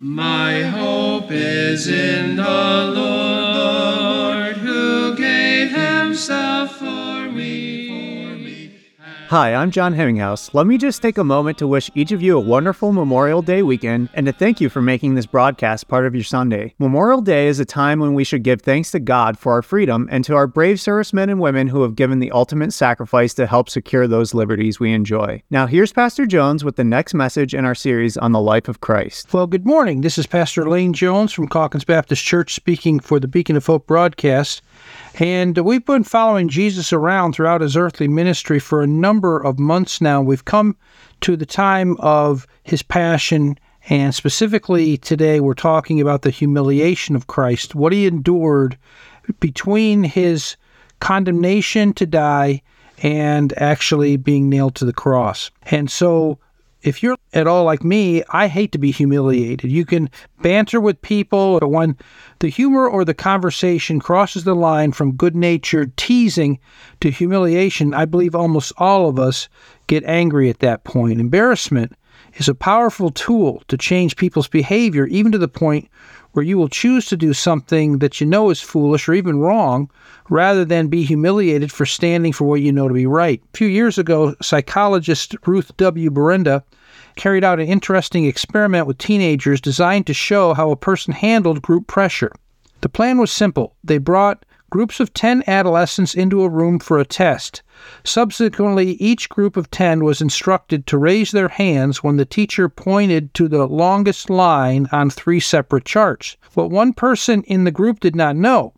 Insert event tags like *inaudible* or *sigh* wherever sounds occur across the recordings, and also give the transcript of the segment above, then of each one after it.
My hope is in the Lord Hi, I'm John Hemminghouse. Let me just take a moment to wish each of you a wonderful Memorial Day weekend and to thank you for making this broadcast part of your Sunday. Memorial Day is a time when we should give thanks to God for our freedom and to our brave servicemen and women who have given the ultimate sacrifice to help secure those liberties we enjoy. Now, here's Pastor Jones with the next message in our series on the life of Christ. Well, good morning. This is Pastor Lane Jones from Calkins Baptist Church speaking for the Beacon of Hope broadcast. And we've been following Jesus around throughout his earthly ministry for a number of months now. We've come to the time of his passion, and specifically today, we're talking about the humiliation of Christ, what he endured between his condemnation to die and actually being nailed to the cross. And so if you're at all like me, I hate to be humiliated. You can banter with people, but when the humor or the conversation crosses the line from good natured teasing to humiliation, I believe almost all of us get angry at that point. Embarrassment is a powerful tool to change people's behavior, even to the point where you will choose to do something that you know is foolish or even wrong rather than be humiliated for standing for what you know to be right. A few years ago, psychologist Ruth W. Berenda carried out an interesting experiment with teenagers designed to show how a person handled group pressure. The plan was simple. They brought groups of 10 adolescents into a room for a test. Subsequently, each group of 10 was instructed to raise their hands when the teacher pointed to the longest line on three separate charts. What one person in the group did not know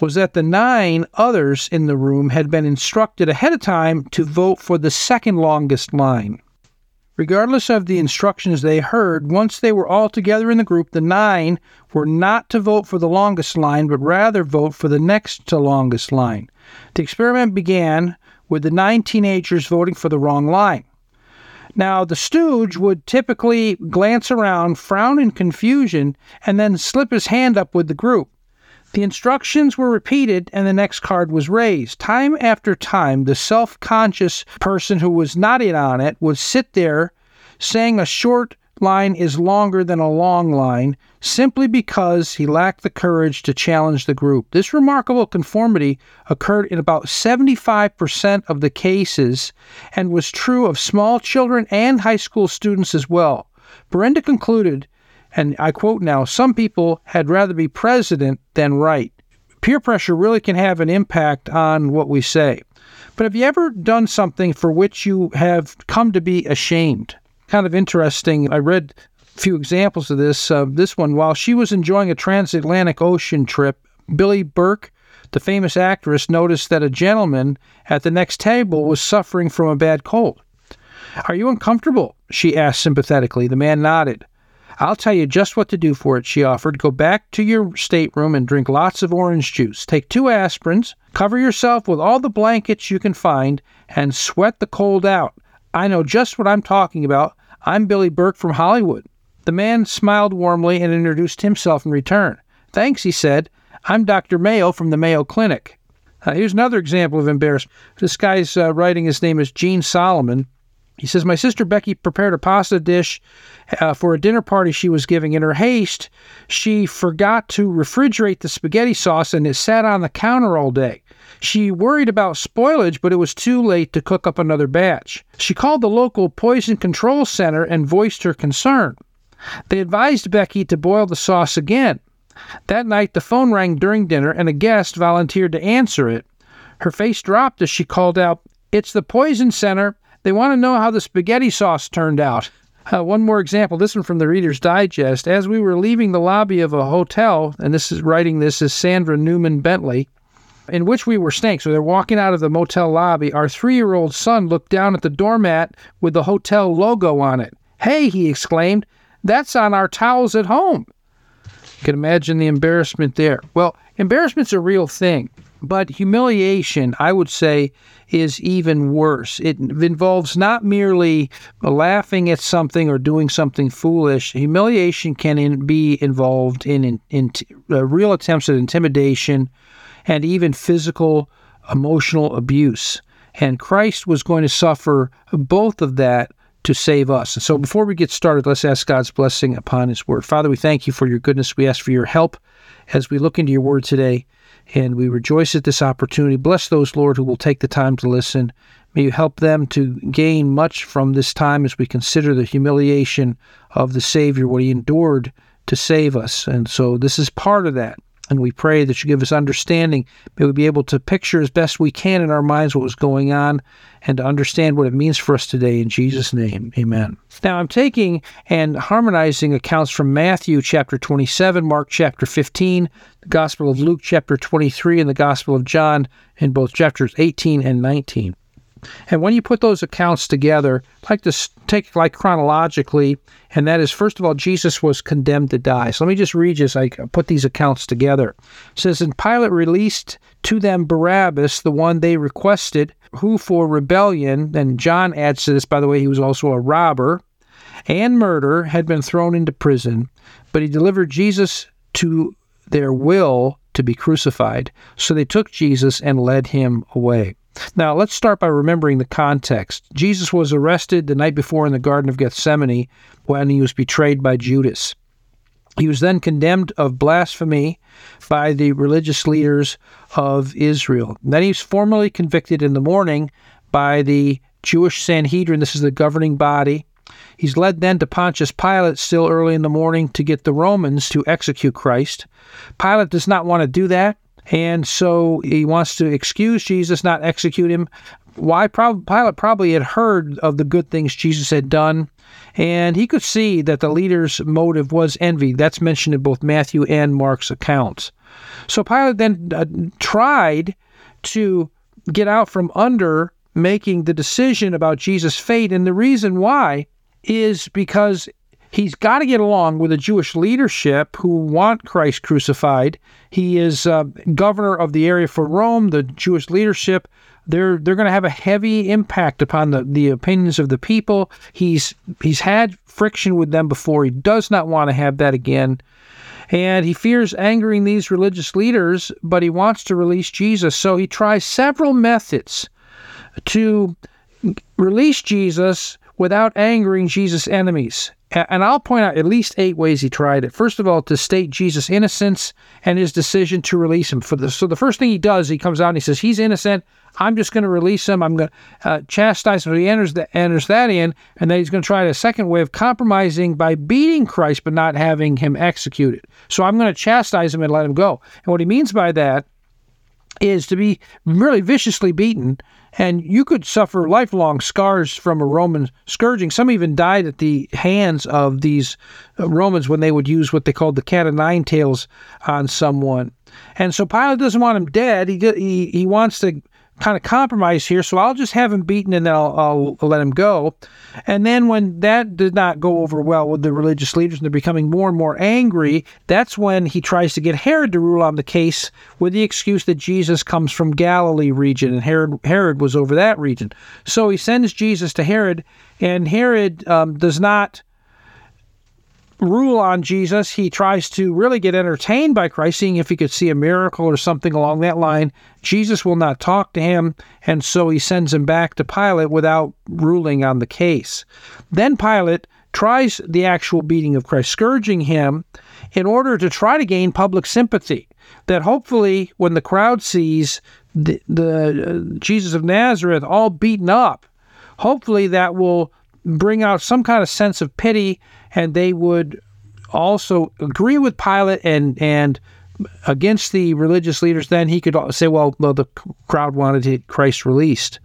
was that the nine others in the room had been instructed ahead of time to vote for the second longest line. Regardless of the instructions they heard, once they were all together in the group, the nine were not to vote for the longest line, but rather vote for the next to longest line. The experiment began with the nine teenagers voting for the wrong line. Now, the stooge would typically glance around, frown in confusion, and then slip his hand up with the group. The instructions were repeated and the next card was raised. Time after time, the self conscious person who was not in on it would sit there saying a short line is longer than a long line simply because he lacked the courage to challenge the group. This remarkable conformity occurred in about 75% of the cases and was true of small children and high school students as well. Berenda concluded and I quote now some people had rather be president than right. Peer pressure really can have an impact on what we say. But have you ever done something for which you have come to be ashamed? Kind of interesting. I read a few examples of this. Uh, this one, while she was enjoying a transatlantic ocean trip, Billie Burke, the famous actress, noticed that a gentleman at the next table was suffering from a bad cold. Are you uncomfortable? she asked sympathetically. The man nodded. I'll tell you just what to do for it, she offered. Go back to your stateroom and drink lots of orange juice. Take two aspirins, cover yourself with all the blankets you can find, and sweat the cold out. I know just what I'm talking about. I'm Billie Burke from Hollywood. The man smiled warmly and introduced himself in return. Thanks, he said. I'm Dr. Mayo from the Mayo Clinic. Uh, here's another example of embarrassment. This guy's uh, writing, his name is Gene Solomon. He says, My sister Becky prepared a pasta dish uh, for a dinner party she was giving. In her haste, she forgot to refrigerate the spaghetti sauce and it sat on the counter all day. She worried about spoilage, but it was too late to cook up another batch. She called the local poison control center and voiced her concern. They advised Becky to boil the sauce again. That night, the phone rang during dinner and a guest volunteered to answer it. Her face dropped as she called out, It's the poison center. They want to know how the spaghetti sauce turned out. Uh, one more example, this one from the Reader's Digest. As we were leaving the lobby of a hotel, and this is writing this is Sandra Newman Bentley, in which we were staying. So they're walking out of the motel lobby. Our three year old son looked down at the doormat with the hotel logo on it. Hey, he exclaimed, that's on our towels at home. You can imagine the embarrassment there. Well, embarrassment's a real thing. But humiliation, I would say, is even worse. It involves not merely laughing at something or doing something foolish. Humiliation can in, be involved in, in, in uh, real attempts at intimidation and even physical, emotional abuse. And Christ was going to suffer both of that to save us. And so before we get started, let's ask God's blessing upon His Word. Father, we thank you for your goodness. We ask for your help as we look into your Word today, and we rejoice at this opportunity. Bless those, Lord, who will take the time to listen. May you help them to gain much from this time as we consider the humiliation of the Savior, what He endured to save us. And so this is part of that. And we pray that you give us understanding. May we be able to picture as best we can in our minds what was going on and to understand what it means for us today. In Jesus' name, amen. Now, I'm taking and harmonizing accounts from Matthew chapter 27, Mark chapter 15, the Gospel of Luke chapter 23, and the Gospel of John in both chapters 18 and 19. And when you put those accounts together, I'd like to take like chronologically, and that is first of all, Jesus was condemned to die. So let me just read as I put these accounts together. It says, And Pilate released to them Barabbas, the one they requested, who for rebellion, and John adds to this, by the way, he was also a robber, and murder had been thrown into prison, but he delivered Jesus to their will to be crucified. So they took Jesus and led him away. Now, let's start by remembering the context. Jesus was arrested the night before in the Garden of Gethsemane when he was betrayed by Judas. He was then condemned of blasphemy by the religious leaders of Israel. Then he was formally convicted in the morning by the Jewish Sanhedrin. This is the governing body. He's led then to Pontius Pilate still early in the morning to get the Romans to execute Christ. Pilate does not want to do that. And so he wants to excuse Jesus, not execute him. Why? Pilate probably had heard of the good things Jesus had done, and he could see that the leader's motive was envy. That's mentioned in both Matthew and Mark's accounts. So Pilate then uh, tried to get out from under making the decision about Jesus' fate, and the reason why is because He's got to get along with the Jewish leadership who want Christ crucified. He is uh, governor of the area for Rome. The Jewish leadership they're they're going to have a heavy impact upon the, the opinions of the people. He's he's had friction with them before. He does not want to have that again. And he fears angering these religious leaders, but he wants to release Jesus. So he tries several methods to release Jesus without angering Jesus' enemies. And I'll point out at least eight ways he tried it. First of all, to state Jesus' innocence and his decision to release him. For the, so the first thing he does, he comes out and he says, He's innocent. I'm just going to release him. I'm going to uh, chastise him. He enters, the, enters that in, and then he's going to try a second way of compromising by beating Christ but not having him executed. So I'm going to chastise him and let him go. And what he means by that is to be really viciously beaten and you could suffer lifelong scars from a Roman scourging. Some even died at the hands of these uh, Romans when they would use what they called the cat nine tails on someone. And so Pilate doesn't want him dead. He he he wants to kind of compromise here, so I'll just have him beaten and then I'll, I'll let him go. And then when that did not go over well with the religious leaders and they're becoming more and more angry, that's when he tries to get Herod to rule on the case with the excuse that Jesus comes from Galilee region and Herod Herod was over that region. So he sends Jesus to Herod, and Herod um, does not rule on Jesus. He tries to really get entertained by Christ, seeing if he could see a miracle or something along that line. Jesus will not talk to him, and so he sends him back to Pilate without ruling on the case. Then Pilate tries the actual beating of Christ, scourging him in order to try to gain public sympathy. That hopefully, when the crowd sees the, the uh, Jesus of Nazareth all beaten up, hopefully that will bring out some kind of sense of pity and they would also agree with Pilate and and against the religious leaders. Then he could say, well, well the crowd wanted Christ released.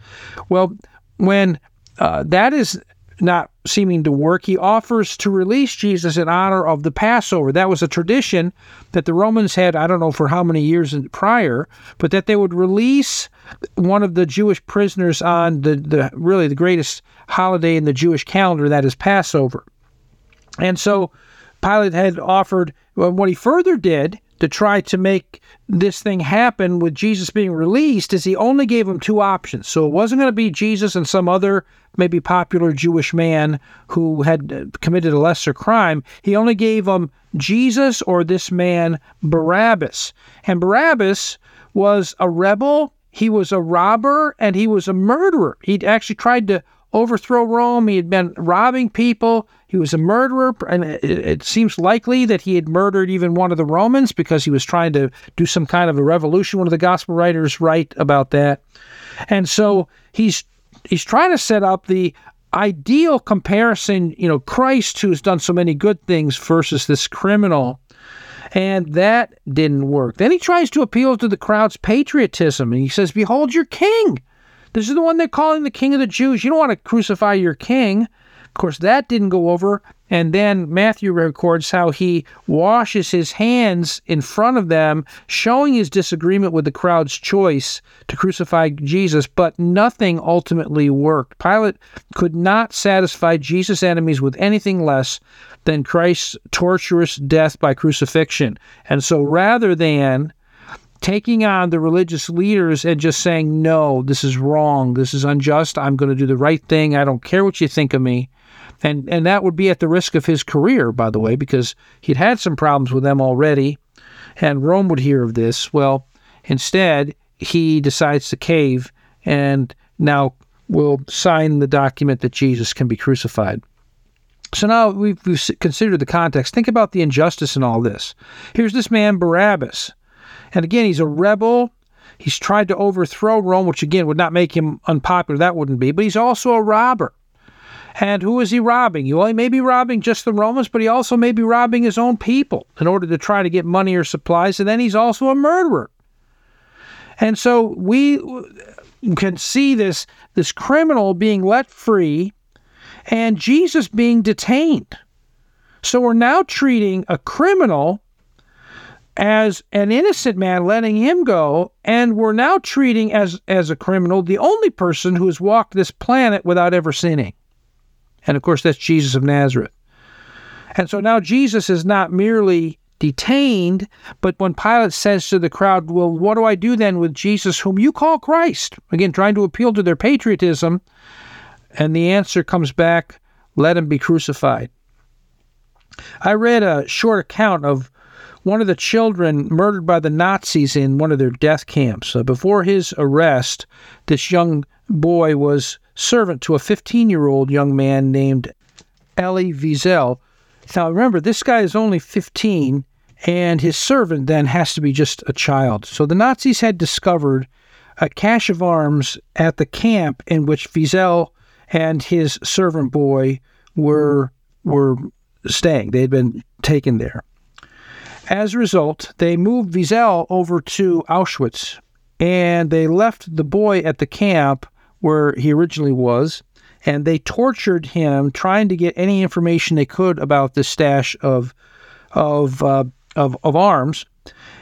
Well, when uh, that is not seeming to work, he offers to release Jesus in honor of the Passover. That was a tradition that the Romans had, I don't know for how many years prior, but that they would release one of the Jewish prisoners on the, the really the greatest holiday in the Jewish calendar, that is Passover. And so Pilate had offered, what he further did to try to make this thing happen with Jesus being released is he only gave him two options. So it wasn't going to be Jesus and some other maybe popular Jewish man who had uh, committed a lesser crime. He only gave him Jesus or this man Barabbas. And Barabbas was a rebel, he was a robber, and he was a murderer. He'd actually tried to overthrow Rome. He had been robbing people. He was a murderer, and it, it, seems likely that he had murdered even one of the Romans because he was trying to do some kind of a revolution. One of the gospel writers write about that, and so he's he's trying to set up the ideal comparison. You know, Christ, who's done so many good things, versus this criminal. And that didn't work. Then he tries to appeal to the crowd's patriotism, and he says, "Behold your king." This is the one they're calling the king of the Jews. You don't want to crucify your king. Of course, that didn't go over. And then Matthew records how he washes his hands in front of them, showing his disagreement with the crowd's choice to crucify Jesus, but nothing ultimately worked. Pilate could not satisfy Jesus' enemies with anything less than Christ's torturous death by crucifixion. And so rather than taking on the religious leaders and just saying, no, this is wrong, this is unjust, I'm going to do the right thing, I don't care what you think of me. And, and that would be at the risk of his career, by the way, because he'd had some problems with them already, and Rome would hear of this. Well, instead, he decides to cave and now will sign the document that Jesus can be crucified. So now we've, we've considered the context. Think about the injustice in all this. Here's this man, Barabbas and again, he's a rebel. He's tried to overthrow Rome, which again would not make him unpopular. That wouldn't be. But he's also a robber. And who is he robbing? Well, he may be robbing just the Romans, but he also may be robbing his own people in order to try to get money or supplies. And then he's also a murderer. And so we can see this, this criminal being let free and Jesus being detained. So we're now treating a criminal as an innocent man, letting him go, and we're now treating as as a criminal the only person who has walked this planet without ever sinning. And of course, that's Jesus of Nazareth. And so now Jesus is not merely detained, but when Pilate says to the crowd, Well, what do I do then with Jesus, whom you call Christ? Again, trying to appeal to their patriotism. And the answer comes back, Let him be crucified. I read a short account of one of the children murdered by the Nazis in one of their death camps. Uh, before his arrest, this young boy was servant to a 15 year old young man named Elie Wiesel. Now, remember, this guy is only 15, and his servant then has to be just a child. So the Nazis had discovered a cache of arms at the camp in which Wiesel and his servant boy were were staying. They had been taken there. As a result, they moved Wiesel over to Auschwitz and they left the boy at the camp where he originally was and they tortured him trying to get any information they could about this stash of of uh, of, of arms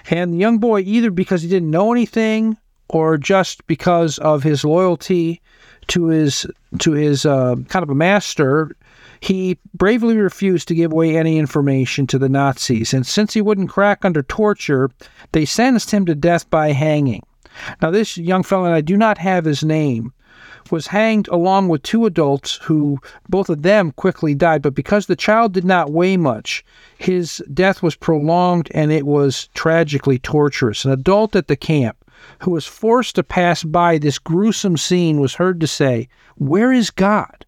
and the young boy either because he didn't know anything or just because of his loyalty to his to his uh, kind of a master he bravely refused to give away any information to the Nazis, and since he wouldn't crack under torture, they sentenced him to death by hanging. Now, this young fellow, and I do not have his name, was hanged along with two adults who both of them quickly died. But because the child did not weigh much, his death was prolonged and it was tragically torturous. An adult at the camp who was forced to pass by this gruesome scene was heard to say, Where is God?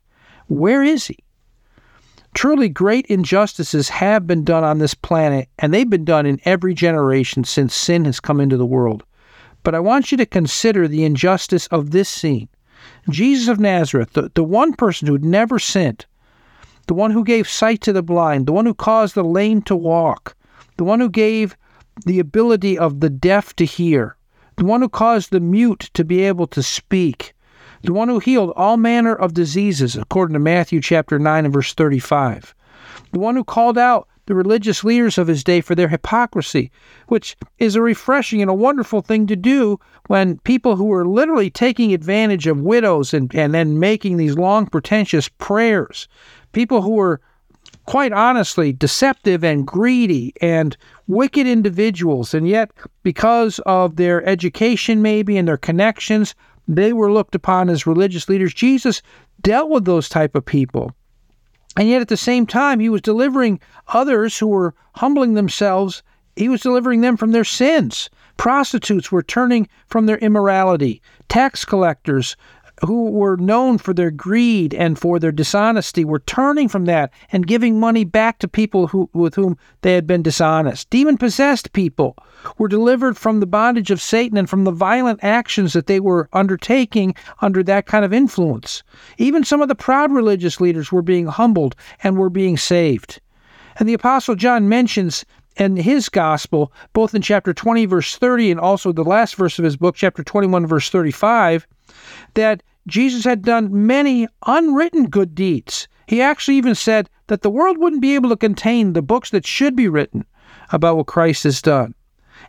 Where is he? Truly great injustices have been done on this planet, and they've been done in every generation since sin has come into the world. But I want you to consider the injustice of this scene. Jesus of Nazareth, the, the one person who had never sinned, the one who gave sight to the blind, the one who caused the lame to walk, the one who gave the ability of the deaf to hear, the one who caused the mute to be able to speak, the one who healed all manner of diseases, according to Matthew chapter 9 and verse 35, the one who called out the religious leaders of his day for their hypocrisy, which is a refreshing and a wonderful thing to do when people who were literally taking advantage of widows and, and then making these long, pretentious prayers, people who were quite honestly deceptive and greedy and wicked individuals, and yet because of their education maybe and their connections, they were looked upon as religious leaders. Jesus dealt with those type of people. And yet at the same time, he was delivering others who were humbling themselves, he was delivering them from their sins. Prostitutes were turning from their immorality. Tax collectors who were known for their greed and for their dishonesty were turning from that and giving money back to people who, with whom they had been dishonest. Demon possessed people were delivered from the bondage of Satan and from the violent actions that they were undertaking under that kind of influence. Even some of the proud religious leaders were being humbled and were being saved. And the Apostle John mentions in his gospel, both in chapter 20, verse 30, and also the last verse of his book, chapter 21, verse 35, that Jesus had done many unwritten good deeds. He actually even said that the world wouldn't be able to contain the books that should be written about what Christ has done.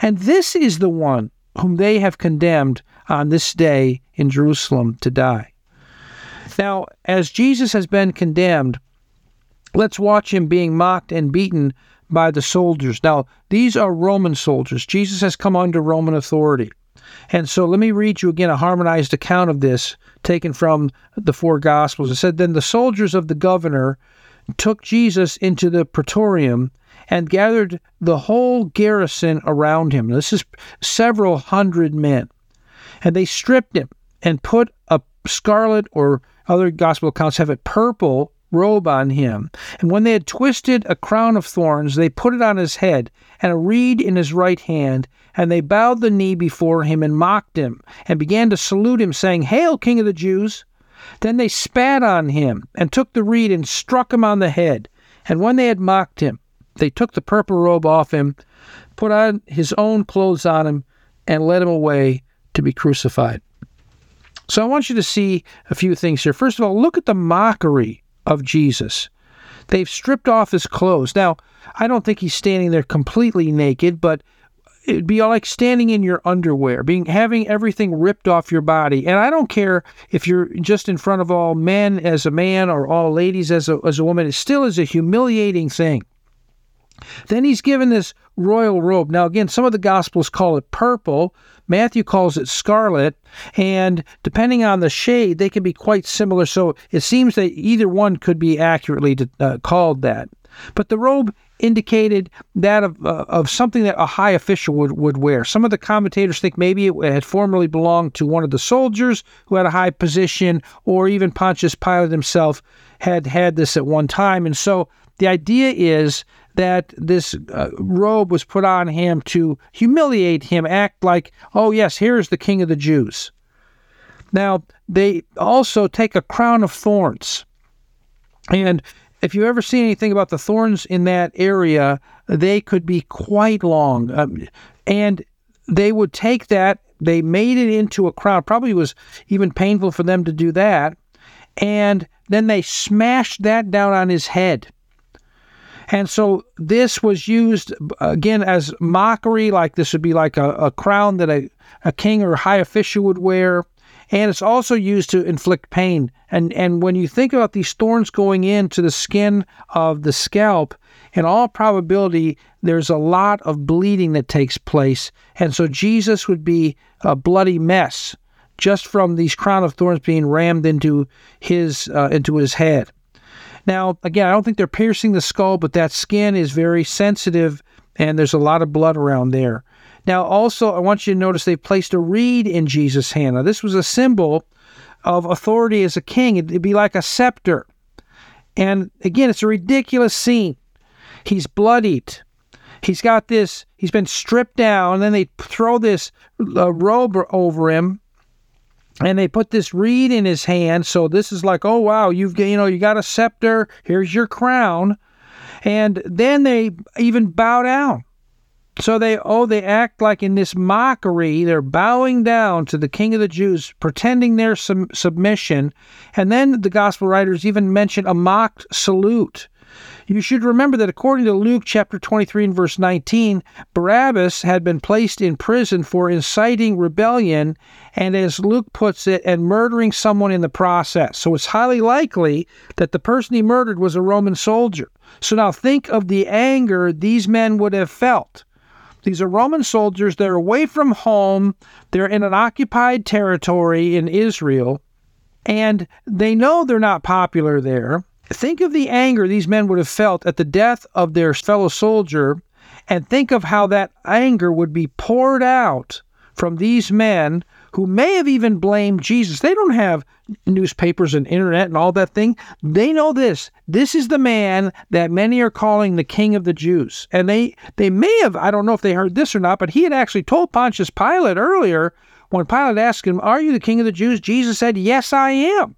And this is the one whom they have condemned on this day in Jerusalem to die. Now, as Jesus has been condemned, let's watch him being mocked and beaten by the soldiers. Now, these are Roman soldiers. Jesus has come under Roman authority. And so let me read you again a harmonized account of this taken from the four Gospels. It said, Then the soldiers of the governor took Jesus into the praetorium and gathered the whole garrison around him. This is several hundred men. And they stripped him and put a scarlet, or other gospel accounts have it purple, robe on him. And when they had twisted a crown of thorns, they put it on his head, and a reed in his right hand. And they bowed the knee before him and mocked him, and began to salute him, saying, Hail, King of the Jews! Then they spat on him, and took the reed and struck him on the head. And when they had mocked him, they took the purple robe off him, put on his own clothes on him, and led him away to be crucified. So I want you to see a few things here. First of all, look at the mockery of Jesus. They've stripped off his clothes. Now, I don't think he's standing there completely naked, but it'd be like standing in your underwear, being having everything ripped off your body. And I don't care if you're just in front of all men as a man or all ladies as a, as a woman, it still is a humiliating thing. Then he's given this royal robe. Now, again, some of the Gospels call it purple. Matthew calls it scarlet. And depending on the shade, they can be quite similar. So it seems that either one could be accurately uh, called that. But the robe indicated that of, uh, of something that a high official would, would wear. Some of the commentators think maybe it had formerly belonged to one of the soldiers who had a high position, or even Pontius Pilate himself had had this at one time. And so the idea is that this uh, robe was put on him to humiliate him, act like, oh, yes, here's the king of the Jews. Now, they also take a crown of thorns. And if you ever see anything about the thorns in that area, they could be quite long. Um, and they would take that, they made it into a crown. Probably was even painful for them to do that. And then they smashed that down on his head. And so this was used again as mockery, like this would be like a, a crown that a, a king or a high official would wear. And it's also used to inflict pain. And and when you think about these thorns going into the skin of the scalp, in all probability, there's a lot of bleeding that takes place. And so Jesus would be a bloody mess just from these crown of thorns being rammed into his uh, into his head. Now, again, I don't think they're piercing the skull, but that skin is very sensitive and there's a lot of blood around there. Now, also, I want you to notice they placed a reed in Jesus' hand. Now, this was a symbol of authority as a king, it'd be like a scepter. And again, it's a ridiculous scene. He's bloodied. He's got this, he's been stripped down, and then they throw this uh, robe over him and they put this reed in his hand. So this is like, oh wow, you've you know you got a scepter. Here's your crown, and then they even bow down. So they oh they act like in this mockery they're bowing down to the King of the Jews, pretending their sub- submission, and then the gospel writers even mention a mocked salute. You should remember that according to Luke chapter 23 and verse 19, Barabbas had been placed in prison for inciting rebellion and, as Luke puts it, and murdering someone in the process. So it's highly likely that the person he murdered was a Roman soldier. So now think of the anger these men would have felt. These are Roman soldiers. They're away from home. They're in an occupied territory in Israel. And they know they're not popular there. Think of the anger these men would have felt at the death of their fellow soldier, and think of how that anger would be poured out from these men who may have even blamed Jesus. They don't have newspapers and internet and all that thing. They know this. This is the man that many are calling the king of the Jews. And they they may have, I don't know if they heard this or not, but he had actually told Pontius Pilate earlier when Pilate asked him, "Are you the king of the Jews?" Jesus said, "Yes, I am."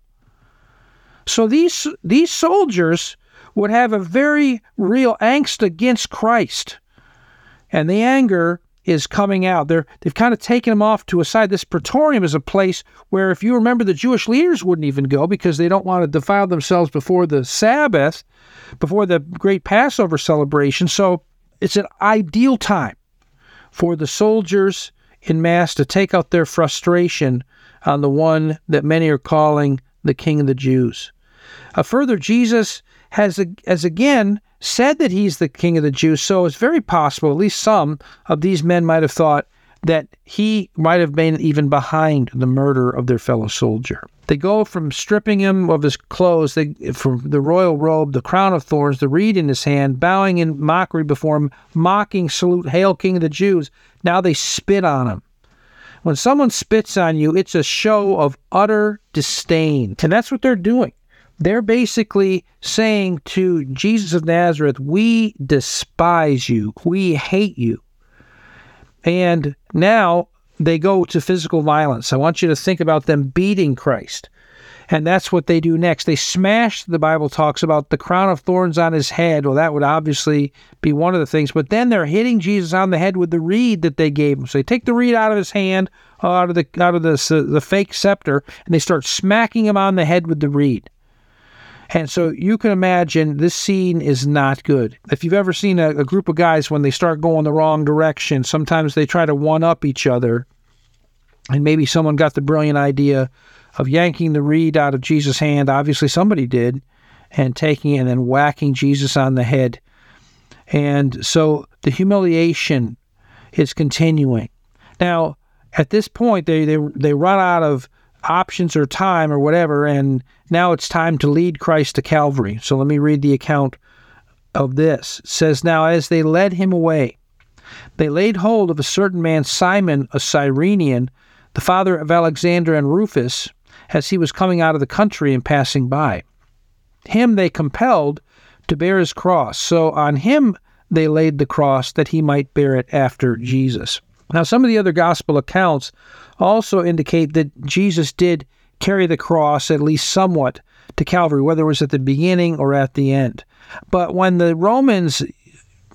So these these soldiers would have a very real angst against Christ. And the anger is coming out. They're, they've kind of taken him off to a side. This praetorium is a place where, if you remember, the Jewish leaders wouldn't even go because they don't want to defile themselves before the Sabbath, before the great Passover celebration. So it's an ideal time for the soldiers in mass to take out their frustration on the one that many are calling the King of the Jews. Uh, further, Jesus has, has again said that he's the king of the Jews. So it's very possible, at least some of these men might have thought that he might have been even behind the murder of their fellow soldier. They go from stripping him of his clothes, they, from the royal robe, the crown of thorns, the reed in his hand, bowing in mockery before him, mocking salute, Hail, King of the Jews. Now they spit on him. When someone spits on you, it's a show of utter disdain. And that's what they're doing. They're basically saying to Jesus of Nazareth, We despise you, we hate you. And now they go to physical violence. I want you to think about them beating Christ. And that's what they do next. They smash, the Bible talks about the crown of thorns on his head. Well, that would obviously be one of the things. But then they're hitting Jesus on the head with the reed that they gave him. So they take the reed out of his hand, uh, out of the out of the, the fake scepter, and they start smacking him on the head with the reed. And so you can imagine this scene is not good. If you've ever seen a, a group of guys when they start going the wrong direction, sometimes they try to one up each other. And maybe someone got the brilliant idea of yanking the reed out of Jesus' hand. Obviously, somebody did, and taking it and then whacking Jesus on the head. And so the humiliation is continuing. Now, at this point, they, they, they run out of options or time or whatever, and now it's time to lead Christ to Calvary. So let me read the account of this. It says, Now as they led him away, they laid hold of a certain man, Simon, a Cyrenian, the father of Alexander and Rufus, as he was coming out of the country and passing by. Him they compelled to bear his cross. So on him they laid the cross that he might bear it after Jesus. Now, some of the other gospel accounts also indicate that Jesus did carry the cross at least somewhat to Calvary, whether it was at the beginning or at the end. But when the Romans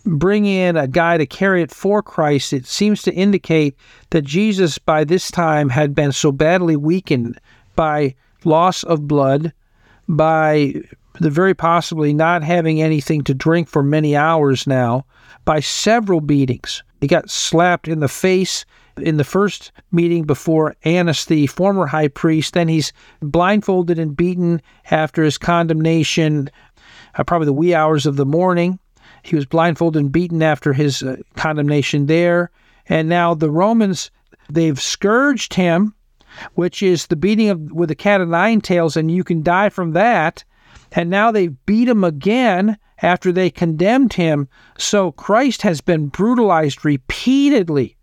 bring in a guy to carry it for Christ, it seems to indicate that Jesus by this time had been so badly weakened by loss of blood, by the very possibly not having anything to drink for many hours now, by several beatings. He got slapped in the face in the first meeting before Annas, the former high priest. Then he's blindfolded and beaten after his condemnation, uh, probably the wee hours of the morning. He was blindfolded and beaten after his uh, condemnation there. And now the Romans, they've scourged him, which is the beating of with a cat of nine tails, and you can die from that. And now they've beat him again after they condemned him. So Christ has been brutalized repeatedly.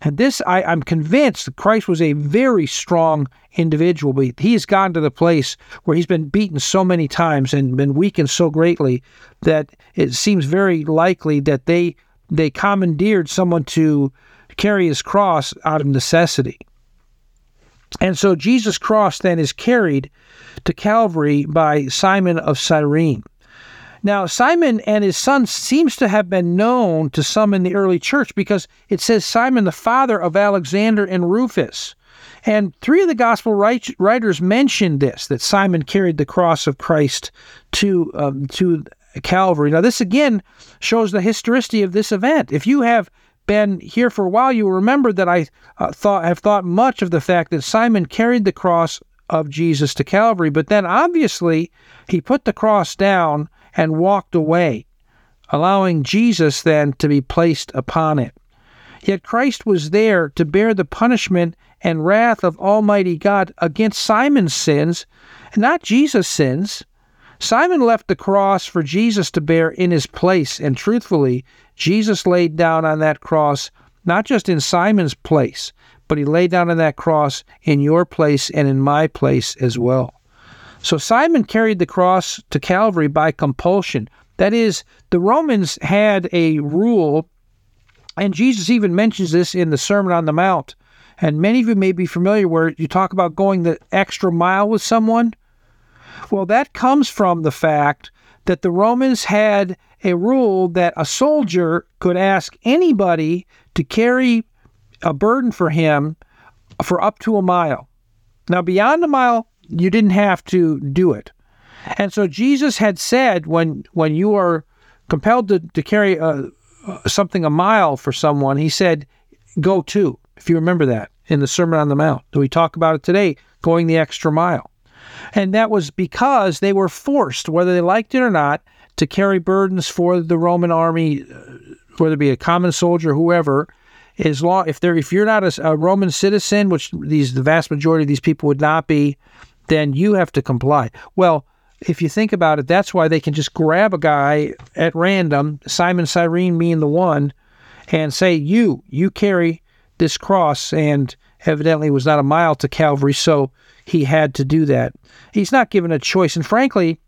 And this, I, am convinced that Christ was a very strong individual, he has gotten to the place where he's been beaten so many times and been weakened so greatly that it seems very likely that they they commandeered someone to carry his cross out of necessity. And so Jesus' cross then is carried to Calvary by Simon of Cyrene. Now, Simon and his son seems to have been known to some in the early church because it says Simon, the father of Alexander and Rufus. And three of the gospel writers mentioned this that Simon carried the cross of Christ to um, to Calvary. Now, this again shows the historicity of this event. If you have been here for a while, you remember that I uh, thought have thought much of the fact that Simon carried the cross of Jesus to Calvary, but then obviously he put the cross down and walked away, allowing Jesus then to be placed upon it. Yet Christ was there to bear the punishment and wrath of Almighty God against Simon's sins, not Jesus' sins. Simon left the cross for Jesus to bear in his place, and truthfully, Jesus laid down on that cross not just in Simon's place, but he laid down on that cross in your place and in my place as well. So Simon carried the cross to Calvary by compulsion. That is, the Romans had a rule, and Jesus even mentions this in the Sermon on the Mount. And many of you may be familiar where you talk about going the extra mile with someone. Well, that comes from the fact that the Romans had a rule that a soldier could ask anybody to carry a burden for him for up to a mile. Now, beyond a mile, you didn't have to do it. And so Jesus had said when when you are compelled to, to carry a, something a mile for someone, he said, go two, if you remember that in the Sermon on the Mount. We talk about it today, going the extra mile. And that was because they were forced, whether they liked it or not, to carry burdens for the Roman army, uh, whether it be a common soldier, whoever. As long if they're if you're not a, a Roman citizen, which these the vast majority of these people would not be, then you have to comply. Well, if you think about it, that's why they can just grab a guy at random, Simon Cyrene being the one, and say, You, you carry this cross, and evidently was not a mile to Calvary, so he had to do that. He's not given a choice. And frankly,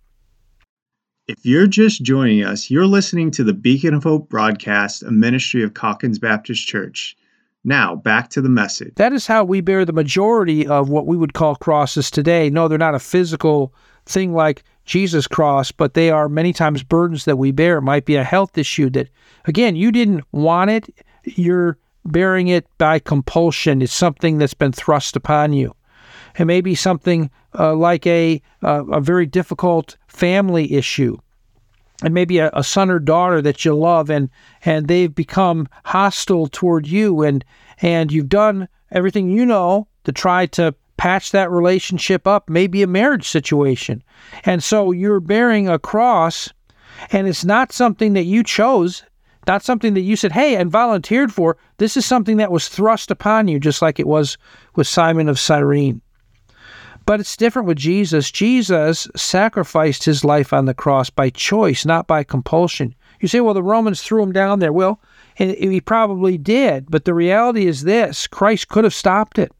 if you're just joining us, you're listening to the Beacon of Hope broadcast, a ministry of Calkins Baptist Church. Now, back to the message. That is how we bear the majority of what we would call crosses today. No, they're not a physical thing like Jesus' cross, but they are many times burdens that we bear. It might be a health issue that, again, you didn't want it. You're bearing it by compulsion. It's something that's been thrust upon you. It may be something uh, like a, uh, a very difficult family issue. And maybe a, a, son or daughter that you love and and they've become hostile toward you and and you've done everything you know to try to patch that relationship up maybe a marriage situation. And so you're bearing a cross and it's not something that you chose not something that you said hey and volunteered for. This is something that was thrust upon you just like it was with simon of cyrene but it's different with Jesus. Jesus sacrificed his life on the cross by choice, not by compulsion. You say, well, the Romans threw him down there. Well, he probably did, but the reality is this Christ could have stopped it.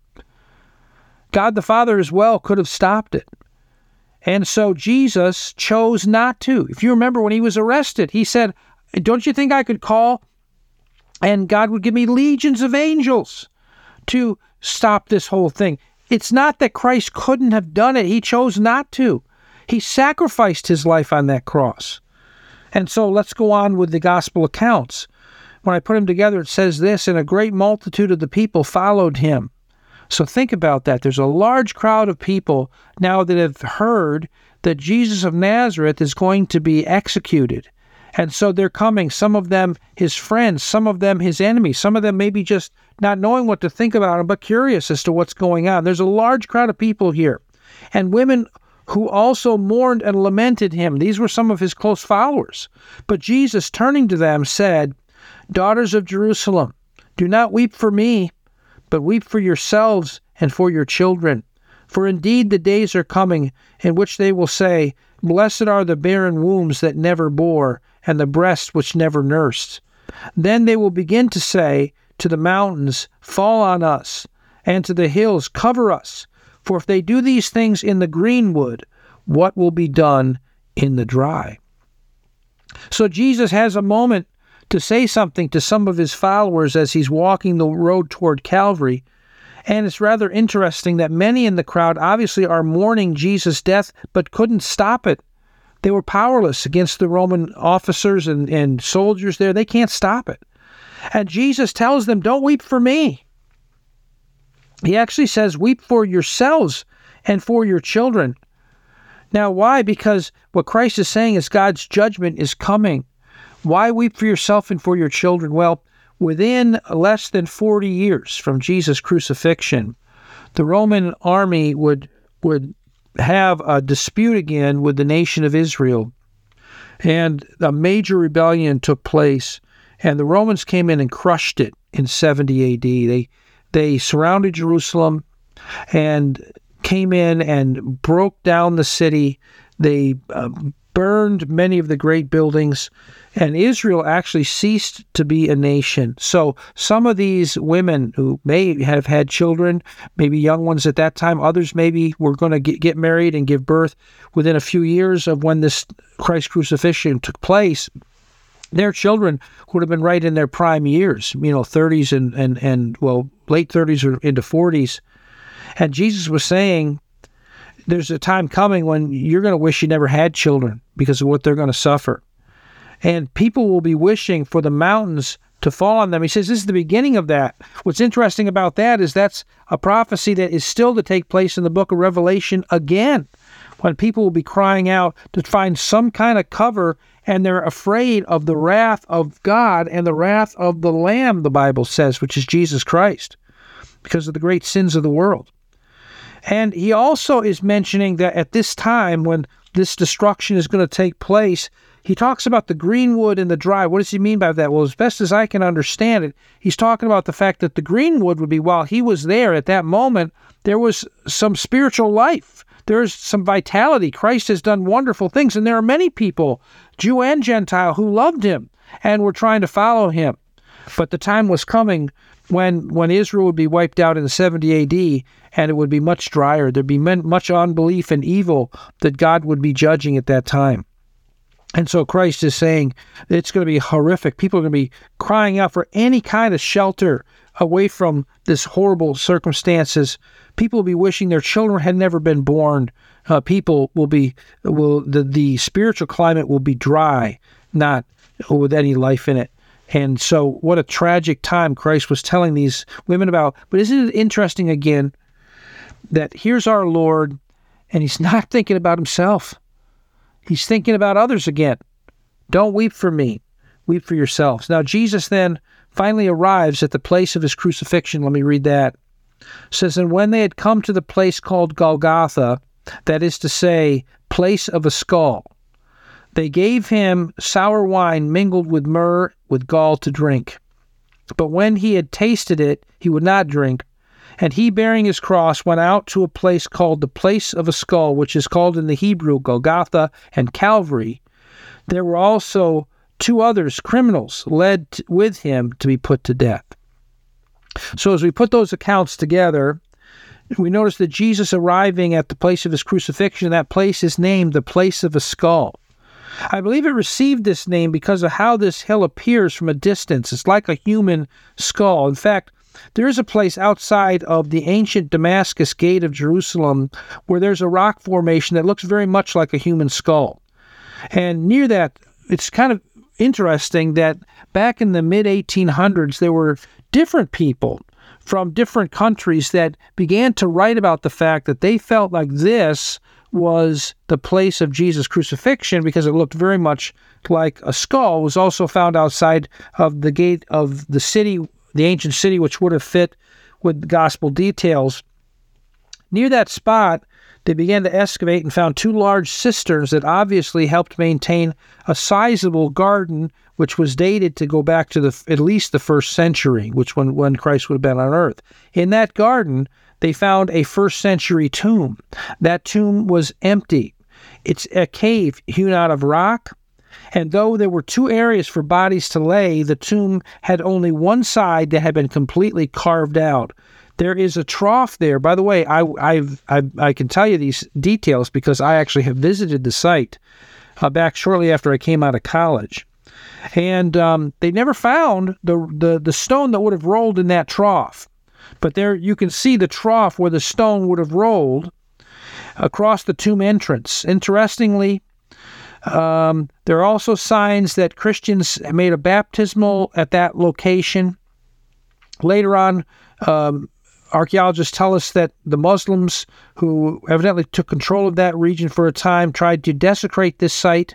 God the Father as well could have stopped it. And so Jesus chose not to. If you remember when he was arrested, he said, Don't you think I could call and God would give me legions of angels to stop this whole thing? It's not that Christ couldn't have done it, he chose not to. He sacrificed his life on that cross. And so let's go on with the gospel accounts. When I put them together, it says this And a great multitude of the people followed him. So think about that. There's a large crowd of people now that have heard that Jesus of Nazareth is going to be executed. And so they're coming, some of them his friends, some of them his enemies, some of them maybe just not knowing what to think about him, but curious as to what's going on. There's a large crowd of people here, and women who also mourned and lamented him. These were some of his close followers. But Jesus, turning to them, said, Daughters of Jerusalem, do not weep for me, but weep for yourselves and for your children. For indeed the days are coming in which they will say, Blessed are the barren wombs that never bore, and the breast which never nursed. Then they will begin to say to the mountains, Fall on us, and to the hills, Cover us. For if they do these things in the greenwood, what will be done in the dry? So Jesus has a moment to say something to some of his followers as he's walking the road toward Calvary. And it's rather interesting that many in the crowd obviously are mourning Jesus' death, but couldn't stop it. They were powerless against the Roman officers and, and soldiers there. They can't stop it. And Jesus tells them, Don't weep for me. He actually says, Weep for yourselves and for your children. Now, why? Because what Christ is saying is God's judgment is coming. Why weep for yourself and for your children? Well, within less than 40 years from Jesus' crucifixion, the Roman army would, would have a dispute again with the nation of Israel. And a major rebellion took place, and the Romans came in and crushed it in 70 AD. They, they surrounded Jerusalem and came in and broke down the city. They uh, burned many of the great buildings, and Israel actually ceased to be a nation. So some of these women who may have had children, maybe young ones at that time, others maybe were going to get, married and give birth within a few years of when this Christ crucifixion took place. Their children would have been right in their prime years, you know, 30s and, and, and well, late 30s or into 40s. And Jesus was saying, there's a time coming when you're going to wish you never had children because of what they're going to suffer. And people will be wishing for the mountains to fall on them. He says this is the beginning of that. What's interesting about that is that's a prophecy that is still to take place in the book of Revelation again, when people will be crying out to find some kind of cover and they're afraid of the wrath of God and the wrath of the Lamb, the Bible says, which is Jesus Christ, because of the great sins of the world. And he also is mentioning that at this time, when this destruction is going to take place, he talks about the green wood and the dry. What does he mean by that? Well, as best as I can understand it, he's talking about the fact that the green wood would be while he was there at that moment, there was some spiritual life. There's some vitality. Christ has done wonderful things, and there are many people, Jew and Gentile, who loved him and were trying to follow him. But the time was coming when when Israel would be wiped out in 70 AD and it would be much drier. There'd be much unbelief and evil that God would be judging at that time. And so Christ is saying it's going to be horrific. People are going to be crying out for any kind of shelter away from this horrible circumstances. People will be wishing their children had never been born. Uh, people will be will the the spiritual climate will be dry, not with any life in it. And so, what a tragic time Christ was telling these women about. But isn't it interesting again that here's our Lord, and he's *laughs* not thinking about himself. He's thinking about others again. Don't weep for me, weep for yourselves. Now, Jesus then finally arrives at the place of his crucifixion. Let me read that. It says, And when they had come to the place called Golgotha, that is to say, place of a skull, they gave him sour wine mingled with myrrh with gall to drink. But when he had tasted it, he would not drink. And he, bearing his cross, went out to a place called the place of a skull, which is called in the Hebrew Golgotha and Calvary. There were also two others, criminals, led with him to be put to death. So as we put those accounts together, we notice that Jesus arriving at the place of his crucifixion, that place is named the place of a skull. I believe it received this name because of how this hill appears from a distance. It's like a human skull. In fact, there is a place outside of the ancient Damascus gate of Jerusalem where there's a rock formation that looks very much like a human skull. And near that, it's kind of interesting that back in the mid 1800s, there were different people from different countries that began to write about the fact that they felt like this was the place of Jesus' crucifixion because it looked very much like a skull, was also found outside of the gate of the city, the ancient city, which would have fit with gospel details. Near that spot, they began to excavate and found two large cisterns that obviously helped maintain a sizable garden, which was dated to go back to the at least the first century, which when, when Christ would have been on earth. In that garden, they found a first century tomb. That tomb was empty. It's a cave hewn out of rock. And though there were two areas for bodies to lay, the tomb had only one side that had been completely carved out. There is a trough there. By the way, I, I've, I, I can tell you these details because I actually have visited the site uh, back shortly after I came out of college. And um, they never found the, the, the stone that would have rolled in that trough. But there you can see the trough where the stone would have rolled across the tomb entrance. Interestingly, um, there are also signs that Christians made a baptismal at that location. Later on, um, archaeologists tell us that the Muslims, who evidently took control of that region for a time, tried to desecrate this site.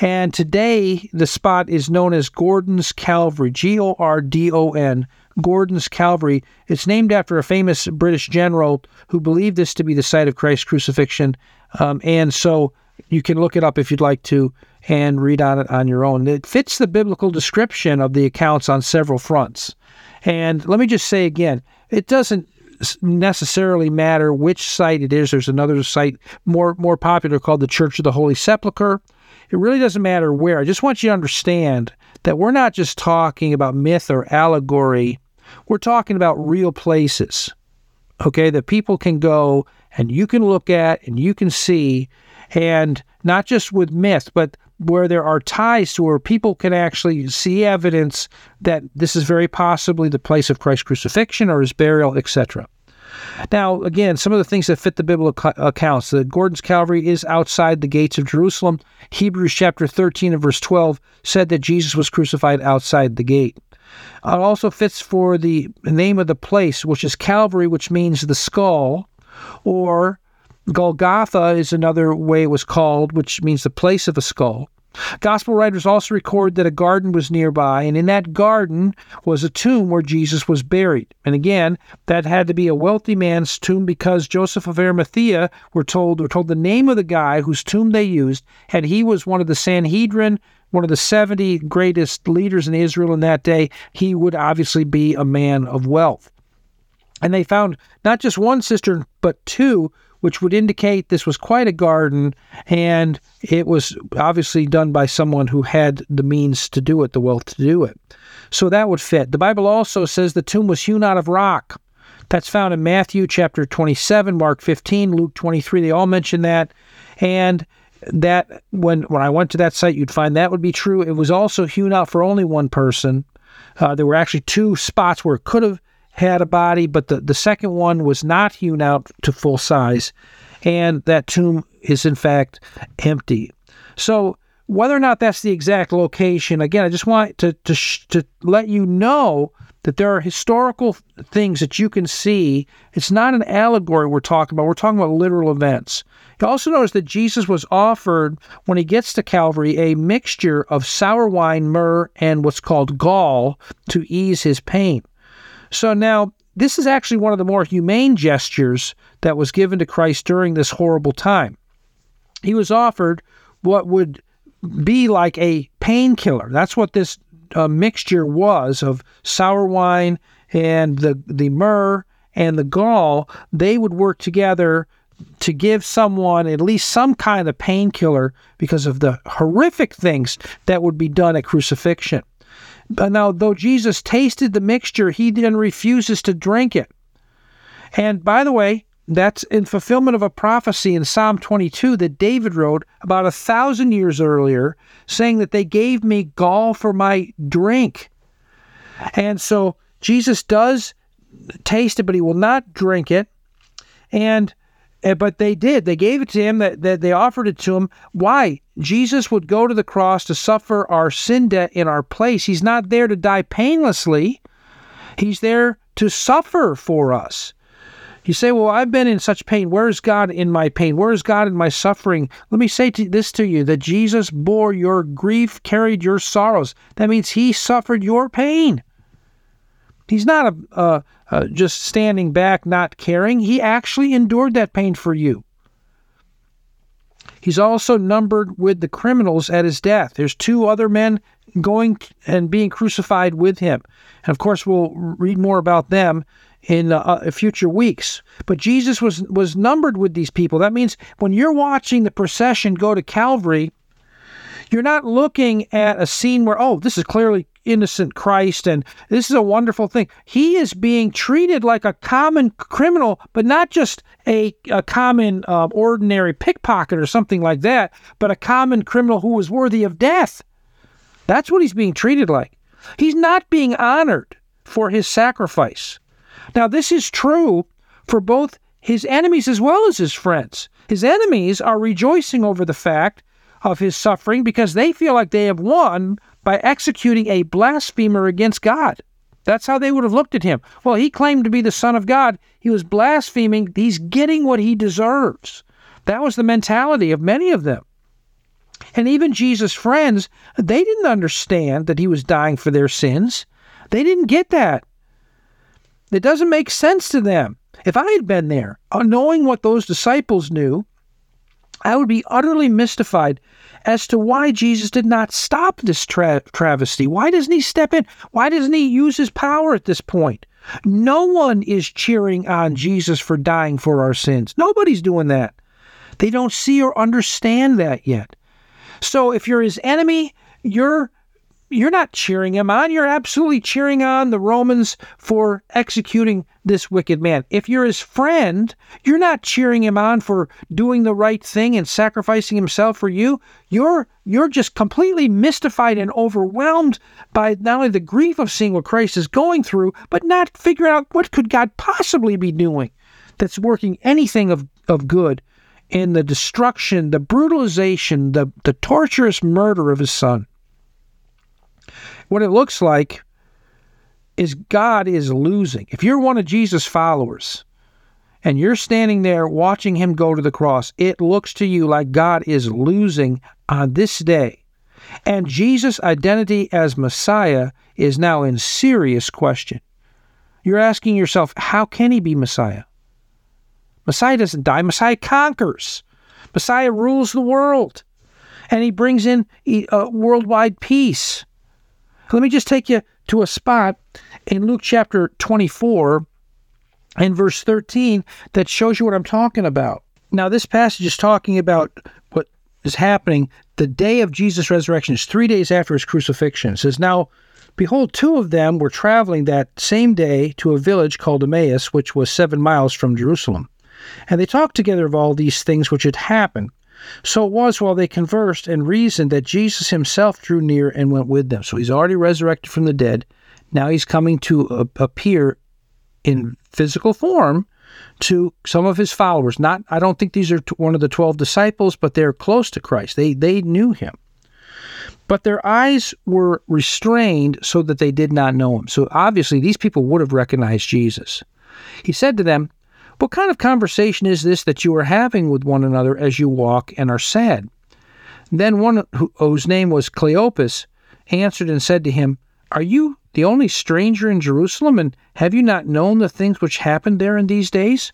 And today, the spot is known as Gordon's Calvary, G O R D O N, Gordon's Calvary. It's named after a famous British general who believed this to be the site of Christ's crucifixion. Um, and so you can look it up if you'd like to and read on it on your own. It fits the biblical description of the accounts on several fronts. And let me just say again, it doesn't necessarily matter which site it is. There's another site more more popular called the Church of the Holy Sepulchre. It really doesn't matter where. I just want you to understand that we're not just talking about myth or allegory. We're talking about real places. Okay, that people can go and you can look at and you can see and not just with myth, but where there are ties to where people can actually see evidence that this is very possibly the place of Christ's crucifixion or his burial, etc. Now, again, some of the things that fit the biblical accounts. The Gordon's Calvary is outside the gates of Jerusalem. Hebrews chapter 13 and verse 12 said that Jesus was crucified outside the gate. Uh, it also fits for the name of the place, which is Calvary, which means the skull, or Golgotha is another way it was called, which means the place of a skull. Gospel writers also record that a garden was nearby, and in that garden was a tomb where Jesus was buried. And again, that had to be a wealthy man's tomb because Joseph of Arimathea were told were told the name of the guy whose tomb they used, and he was one of the Sanhedrin, one of the 70 greatest leaders in Israel in that day. He would obviously be a man of wealth. And they found not just one cistern, but two which would indicate this was quite a garden and it was obviously done by someone who had the means to do it, the wealth to do it. So that would fit. The Bible also says the tomb was hewn out of rock. That's found in Matthew chapter 27, Mark 15, Luke 23. They all mention that. And that when when I went to that site, you'd find that would be true. It was also hewn out for only one person. Uh, there were actually two spots where it could have had a body, but the, the second one was not hewn out to full size, and that tomb is in fact empty. So, whether or not that's the exact location, again, I just want to, to, to let you know that there are historical things that you can see. It's not an allegory we're talking about, we're talking about literal events. You also notice that Jesus was offered, when he gets to Calvary, a mixture of sour wine, myrrh, and what's called gall to ease his pain. So now, this is actually one of the more humane gestures that was given to Christ during this horrible time. He was offered what would be like a painkiller. That's what this uh, mixture was of sour wine and the, the myrrh and the gall. They would work together to give someone at least some kind of painkiller because of the horrific things that would be done at crucifixion. Now, though Jesus tasted the mixture, he then refuses to drink it. And by the way, that's in fulfillment of a prophecy in Psalm 22 that David wrote about a thousand years earlier, saying that they gave me gall for my drink. And so Jesus does taste it, but he will not drink it. And Eh, but they did. They gave it to him. That, that they offered it to him. Why? Jesus would go to the cross to suffer our sin debt in our place. He's not there to die painlessly, He's there to suffer for us. You say, Well, I've been in such pain. Where is God in my pain? Where is God in my suffering? Let me say to this to you that Jesus bore your grief, carried your sorrows. That means He suffered your pain. He's not a, uh, uh, just standing back, not caring. He actually endured that pain for you. He's also numbered with the criminals at his death. There's two other men going and being crucified with him. And of course, we'll read more about them in uh, uh, future weeks. But Jesus was was numbered with these people. That means when you're watching the procession go to Calvary, you're not looking at a scene where oh, this is clearly innocent Christ and this is a wonderful thing. He is being treated like a common criminal, but not just a, a common, uh, ordinary pickpocket or something like that, but a common criminal who was worthy of death. That's what he's being treated like. He's not being honored for his sacrifice. Now, this is true for both his enemies as well as his friends. His enemies are rejoicing over the fact of his suffering because they feel like they have won by executing a blasphemer against God. That's how they would have looked at him. Well, he claimed to be the Son of God. He was blaspheming. He's getting what he deserves. That was the mentality of many of them. And even Jesus' friends, they didn't understand that he was dying for their sins. They didn't get that. It doesn't make sense to them. If I had been there, uh, knowing what those disciples knew, I would be utterly mystified as to why Jesus did not stop this tra- travesty. Why doesn't he step in? Why doesn't he use his power at this point? No one is cheering on Jesus for dying for our sins. Nobody's doing that. They don't see or understand that yet. So if you're his enemy, you're you're not cheering him on. You're absolutely cheering on the Romans for executing this wicked man. If you're his friend, you're not cheering him on for doing the right thing and sacrificing himself for you. You're you're just completely mystified and overwhelmed by not only the grief of seeing what Christ is going through, but not figuring out what could God possibly be doing that's working anything of, of good in the destruction, the brutalization, the, the torturous murder of his son. What it looks like is God is losing. If you're one of Jesus' followers and you're standing there watching him go to the cross, it looks to you like God is losing on this day. And Jesus' identity as Messiah is now in serious question. You're asking yourself, how can he be Messiah? Messiah doesn't die, Messiah conquers. Messiah rules the world, and he brings in uh, worldwide peace. Let me just take you to a spot in Luke chapter 24 and verse 13 that shows you what I'm talking about. Now, this passage is talking about what is happening the day of Jesus' resurrection. It's three days after his crucifixion. It says, Now, behold, two of them were traveling that same day to a village called Emmaus, which was seven miles from Jerusalem. And they talked together of all these things which had happened. So it was while they conversed and reasoned that Jesus himself drew near and went with them. So he's already resurrected from the dead. Now he's coming to appear in physical form to some of his followers. Not, I don't think these are one of the 12 disciples, but they're close to Christ. They, they knew him. But their eyes were restrained so that they did not know him. So obviously, these people would have recognized Jesus. He said to them, what kind of conversation is this that you are having with one another as you walk and are sad? Then one whose name was Cleopas answered and said to him, Are you the only stranger in Jerusalem, and have you not known the things which happened there in these days?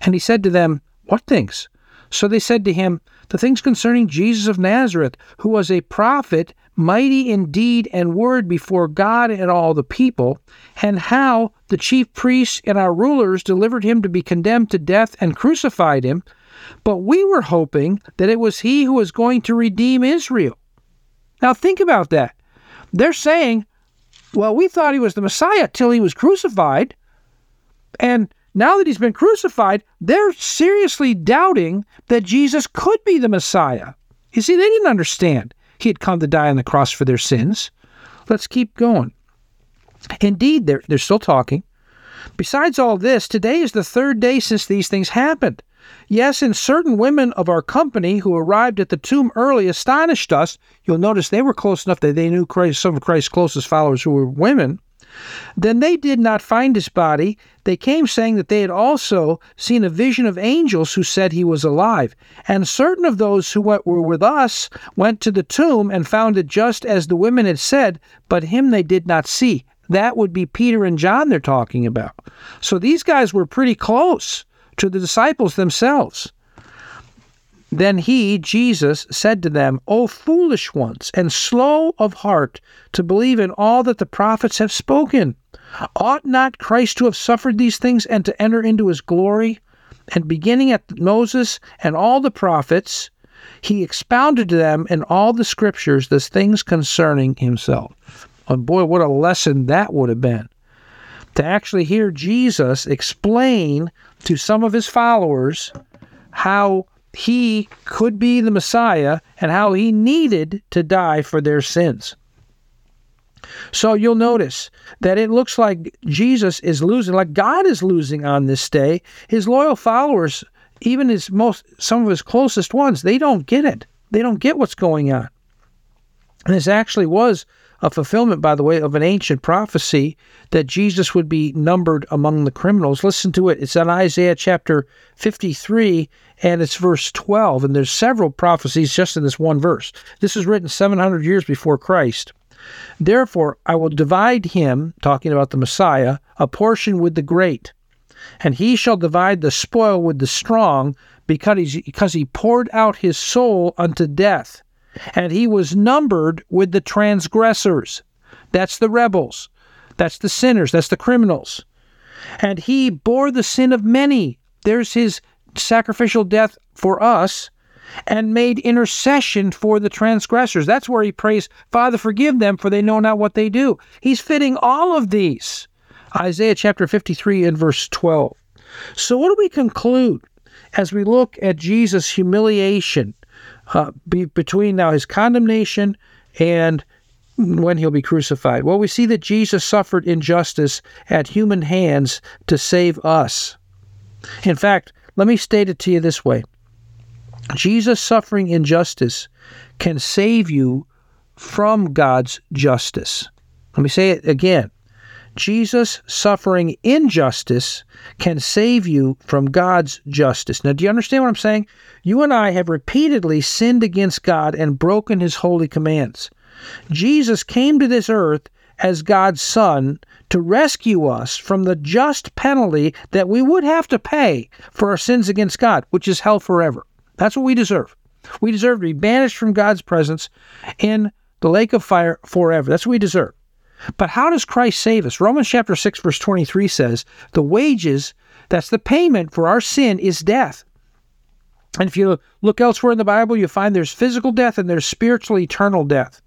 And he said to them, What things? So they said to him, The things concerning Jesus of Nazareth, who was a prophet, mighty in deed and word before God and all the people, and how the chief priests and our rulers delivered him to be condemned to death and crucified him. But we were hoping that it was he who was going to redeem Israel. Now think about that. They're saying, well, we thought he was the Messiah till he was crucified. And now that he's been crucified, they're seriously doubting that Jesus could be the Messiah. You see, they didn't understand he had come to die on the cross for their sins. Let's keep going. Indeed, they're, they're still talking. Besides all this, today is the third day since these things happened. Yes, and certain women of our company who arrived at the tomb early astonished us. You'll notice they were close enough that they knew Christ, some of Christ's closest followers who were women. Then they did not find his body. They came saying that they had also seen a vision of angels who said he was alive. And certain of those who went, were with us went to the tomb and found it just as the women had said, but him they did not see. That would be Peter and John they're talking about. So these guys were pretty close to the disciples themselves. Then he, Jesus, said to them, O foolish ones, and slow of heart to believe in all that the prophets have spoken. Ought not Christ to have suffered these things and to enter into his glory? And beginning at Moses and all the prophets, he expounded to them in all the scriptures the things concerning himself. And boy, what a lesson that would have been. To actually hear Jesus explain to some of his followers how he could be the Messiah and how he needed to die for their sins. So you'll notice that it looks like Jesus is losing, like God is losing on this day. His loyal followers, even his most some of his closest ones, they don't get it. They don't get what's going on. And this actually was a fulfillment, by the way, of an ancient prophecy that Jesus would be numbered among the criminals. Listen to it. It's in Isaiah chapter 53 and it's verse 12. And there's several prophecies just in this one verse. This was written 700 years before Christ. Therefore, I will divide him, talking about the Messiah, a portion with the great, and he shall divide the spoil with the strong, because he, because he poured out his soul unto death, and he was numbered with the transgressors. That's the rebels. That's the sinners. That's the criminals. And he bore the sin of many. There's his sacrificial death for us and made intercession for the transgressors. That's where he prays, Father, forgive them, for they know not what they do. He's fitting all of these. Isaiah chapter 53 and verse 12. So, what do we conclude as we look at Jesus' humiliation uh, be, between now his condemnation and when he'll be crucified? Well, we see that Jesus suffered injustice at human hands to save us. In fact, let me state it to you this way Jesus suffering injustice can save you from God's justice. Let me say it again. Jesus suffering injustice can save you from God's justice. Now, do you understand what I'm saying? You and I have repeatedly sinned against God and broken his holy commands. Jesus came to this earth as God's Son to rescue us from the just penalty that we would have to pay for our sins against God, which is hell forever. That's what we deserve. We deserve to be banished from God's presence in the lake of fire forever. That's what we deserve. But how does Christ save us? Romans chapter 6 verse 23 says, "The wages, that's the payment for our sin is death." And if you look elsewhere in the Bible, you find there's physical death and there's spiritual eternal death.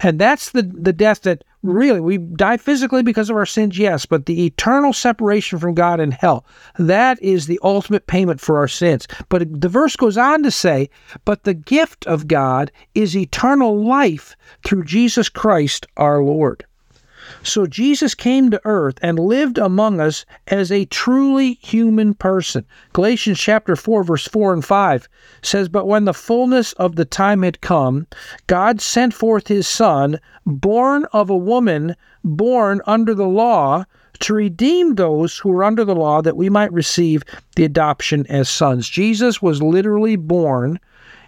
And that's the, the death that really we die physically because of our sins, yes, but the eternal separation from God in hell, that is the ultimate payment for our sins. But the verse goes on to say, But the gift of God is eternal life through Jesus Christ our Lord. So Jesus came to earth and lived among us as a truly human person. Galatians chapter 4 verse 4 and 5 says, "But when the fullness of the time had come, God sent forth his son, born of a woman, born under the law, to redeem those who were under the law that we might receive the adoption as sons." Jesus was literally born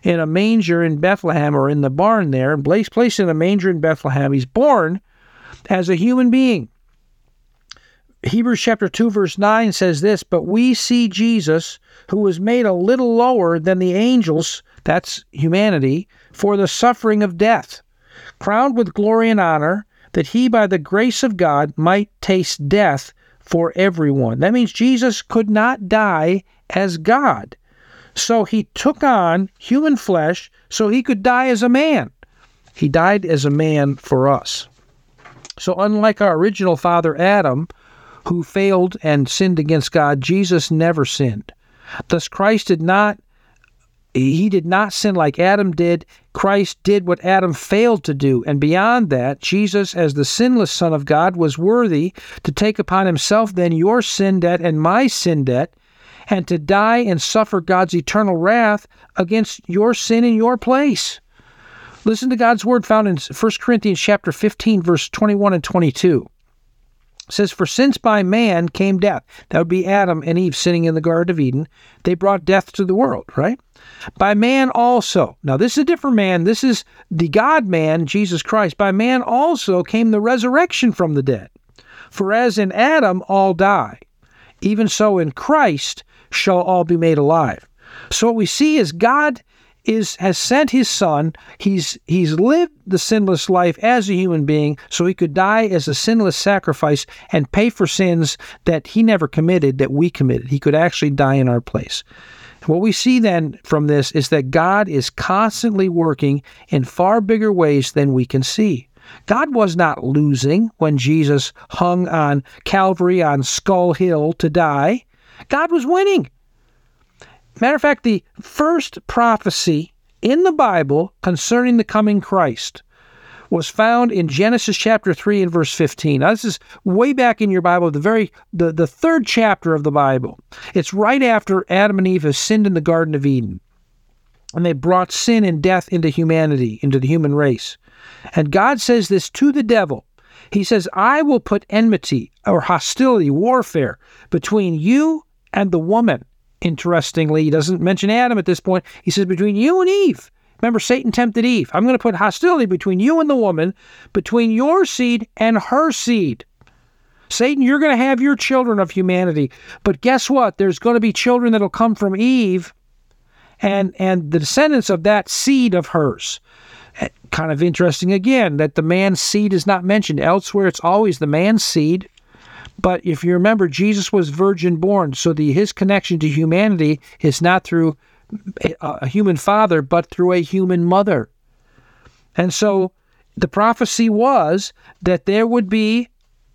in a manger in Bethlehem or in the barn there, placed in a manger in Bethlehem. He's born as a human being. Hebrews chapter 2 verse 9 says this, but we see Jesus who was made a little lower than the angels, that's humanity, for the suffering of death, crowned with glory and honor, that he by the grace of God might taste death for everyone. That means Jesus could not die as God. So he took on human flesh so he could die as a man. He died as a man for us. So, unlike our original father Adam, who failed and sinned against God, Jesus never sinned. Thus, Christ did not. He did not sin like Adam did. Christ did what Adam failed to do. And beyond that, Jesus, as the sinless Son of God, was worthy to take upon himself then your sin debt and my sin debt, and to die and suffer God's eternal wrath against your sin in your place. Listen to God's word found in 1 Corinthians chapter 15 verse 21 and 22. It says, For since by man came death, that would be Adam and Eve sitting in the Garden of Eden, they brought death to the world, right? By man also. Now, this is a different man. This is the God man, Jesus Christ. By man also came the resurrection from the dead. For as in Adam all die, even so in Christ shall all be made alive. So what we see is God is has sent his son. He's he's lived the sinless life as a human being so he could die as a sinless sacrifice and pay for sins that he never committed that we committed. He could actually die in our place. What we see then from this is that God is constantly working in far bigger ways than we can see. God was not losing when Jesus hung on Calvary on Skull Hill to die. God was winning. Matter of fact, the first prophecy in the Bible concerning the coming Christ was found in Genesis chapter 3 and verse 15. Now, this is way back in your Bible, the very the, the third chapter of the Bible. It's right after Adam and Eve have sinned in the Garden of Eden. And they brought sin and death into humanity, into the human race. And God says this to the devil. He says, I will put enmity or hostility, warfare between you and the woman, Interestingly, he doesn't mention Adam at this point. He says, between you and Eve. Remember, Satan tempted Eve. I'm going to put hostility between you and the woman, between your seed and her seed. Satan, you're going to have your children of humanity. But guess what? There's going to be children that'll come from Eve and and the descendants of that seed of hers. Eh, kind of interesting again that the man's seed is not mentioned elsewhere. It's always the man's seed. But if you remember, Jesus was virgin born, so the his connection to humanity is not through a, a human father, but through a human mother. And so the prophecy was that there would be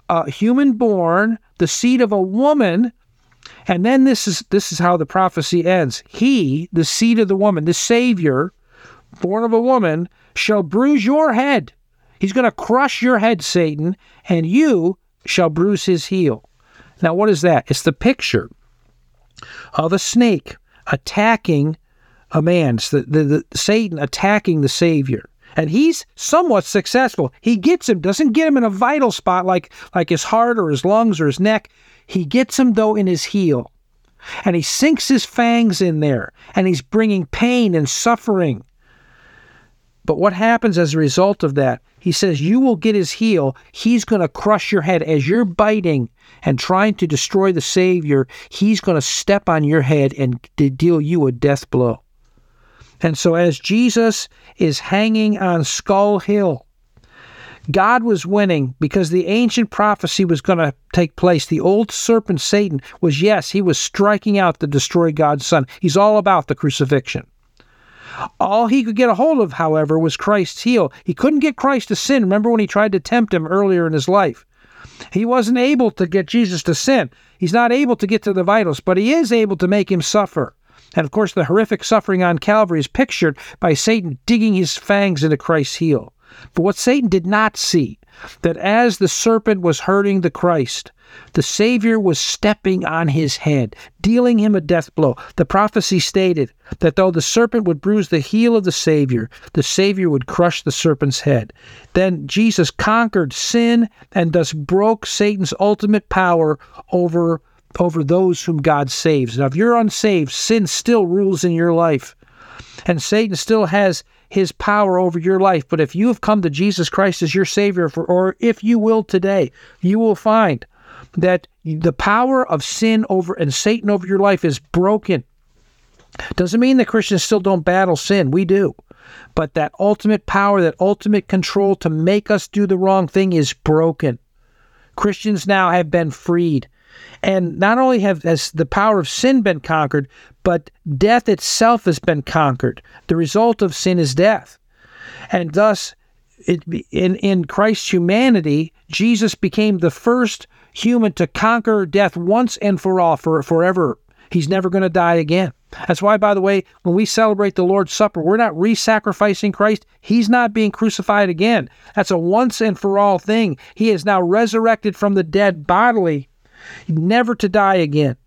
a human born, the seed of a woman, and then this is this is how the prophecy ends. He, the seed of the woman, the savior, born of a woman, shall bruise your head. He's going to crush your head, Satan, and you shall bruise his heel. Now, what is that? It's the picture of a snake attacking a man. It's the, the, the Satan attacking the Savior. And he's somewhat successful. He gets him, doesn't get him in a vital spot like, like his heart or his lungs or his neck. He gets him, though, in his heel. And he sinks his fangs in there, and he's bringing pain and suffering. But what happens as a result of that? He says, You will get his heel. He's going to crush your head. As you're biting and trying to destroy the Savior, he's going to step on your head and deal you a death blow. And so, as Jesus is hanging on Skull Hill, God was winning because the ancient prophecy was going to take place. The old serpent Satan was, yes, he was striking out to destroy God's Son. He's all about the crucifixion. All he could get a hold of, however, was Christ's heel. He couldn't get Christ to sin. Remember when he tried to tempt him earlier in his life? He wasn't able to get Jesus to sin. He's not able to get to the vitals, but he is able to make him suffer. And of course, the horrific suffering on Calvary is pictured by Satan digging his fangs into Christ's heel. But what Satan did not see, that as the serpent was hurting the Christ, the Savior was stepping on his head, dealing him a death blow. The prophecy stated that though the serpent would bruise the heel of the Savior, the Savior would crush the serpent's head. Then Jesus conquered sin and thus broke Satan's ultimate power over over those whom God saves. Now, if you're unsaved, sin still rules in your life, and Satan still has his power over your life. But if you have come to Jesus Christ as your Savior, for, or if you will today, you will find that the power of sin over and Satan over your life is broken. Doesn't mean that Christians still don't battle sin. We do. But that ultimate power, that ultimate control to make us do the wrong thing is broken. Christians now have been freed. And not only have has the power of sin been conquered, but death itself has been conquered. The result of sin is death. And thus, it, in, in Christ's humanity, Jesus became the first human to conquer death once and for all, for forever. He's never going to die again. That's why, by the way, when we celebrate the Lord's Supper, we're not re sacrificing Christ. He's not being crucified again. That's a once and for all thing. He is now resurrected from the dead bodily never to die again.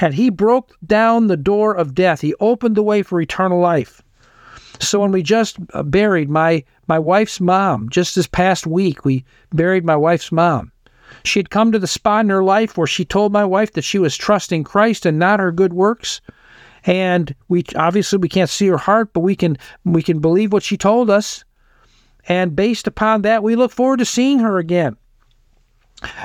And he broke down the door of death. He opened the way for eternal life. So when we just uh, buried my my wife's mom, just this past week, we buried my wife's mom. She had come to the spot in her life where she told my wife that she was trusting Christ and not her good works. And we obviously we can't see her heart, but we can we can believe what she told us. And based upon that, we look forward to seeing her again.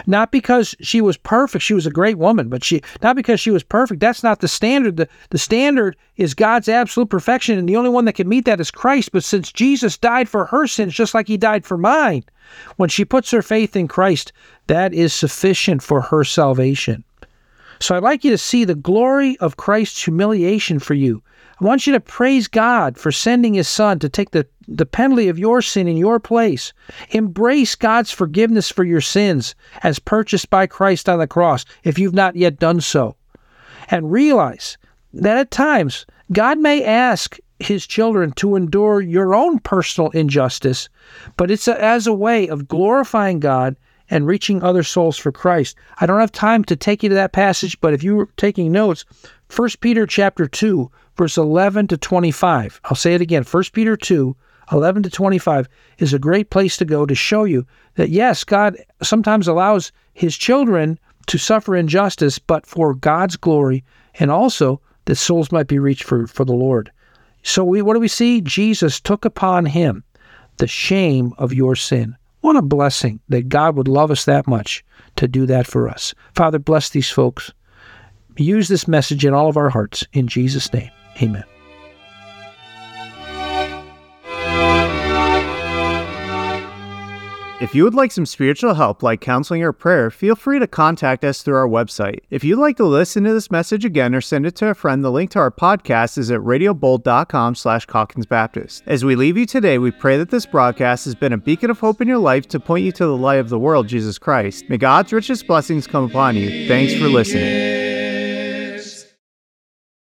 Not because she was perfect, she was a great woman, but she not because she was perfect. That's not the standard. The, the standard is God's absolute perfection, and the only one that can meet that is Christ. But since Jesus died for her sins just like he died for mine, when she puts her faith in Christ, that is sufficient for her salvation. So I'd like you to see the glory of Christ's humiliation for you. I want you to praise God for sending his son to take the, the penalty of your sin in your place. Embrace God's forgiveness for your sins as purchased by Christ on the cross if you've not yet done so. And realize that at times God may ask his children to endure your own personal injustice, but it's a, as a way of glorifying God and reaching other souls for Christ. I don't have time to take you to that passage, but if you were taking notes, 1 Peter chapter 2 verse 11 to 25. I'll say it again. 1 Peter 2 11 to 25 is a great place to go to show you that yes, God sometimes allows his children to suffer injustice, but for God's glory and also that souls might be reached for, for the Lord. So we what do we see? Jesus took upon him the shame of your sin. What a blessing that God would love us that much to do that for us. Father, bless these folks. Use this message in all of our hearts in Jesus' name. Amen. If you would like some spiritual help like counseling or prayer, feel free to contact us through our website. If you'd like to listen to this message again or send it to a friend, the link to our podcast is at radiobold.com slash Calkins Baptist. As we leave you today, we pray that this broadcast has been a beacon of hope in your life to point you to the light of the world, Jesus Christ. May God's richest blessings come upon you. Thanks for listening.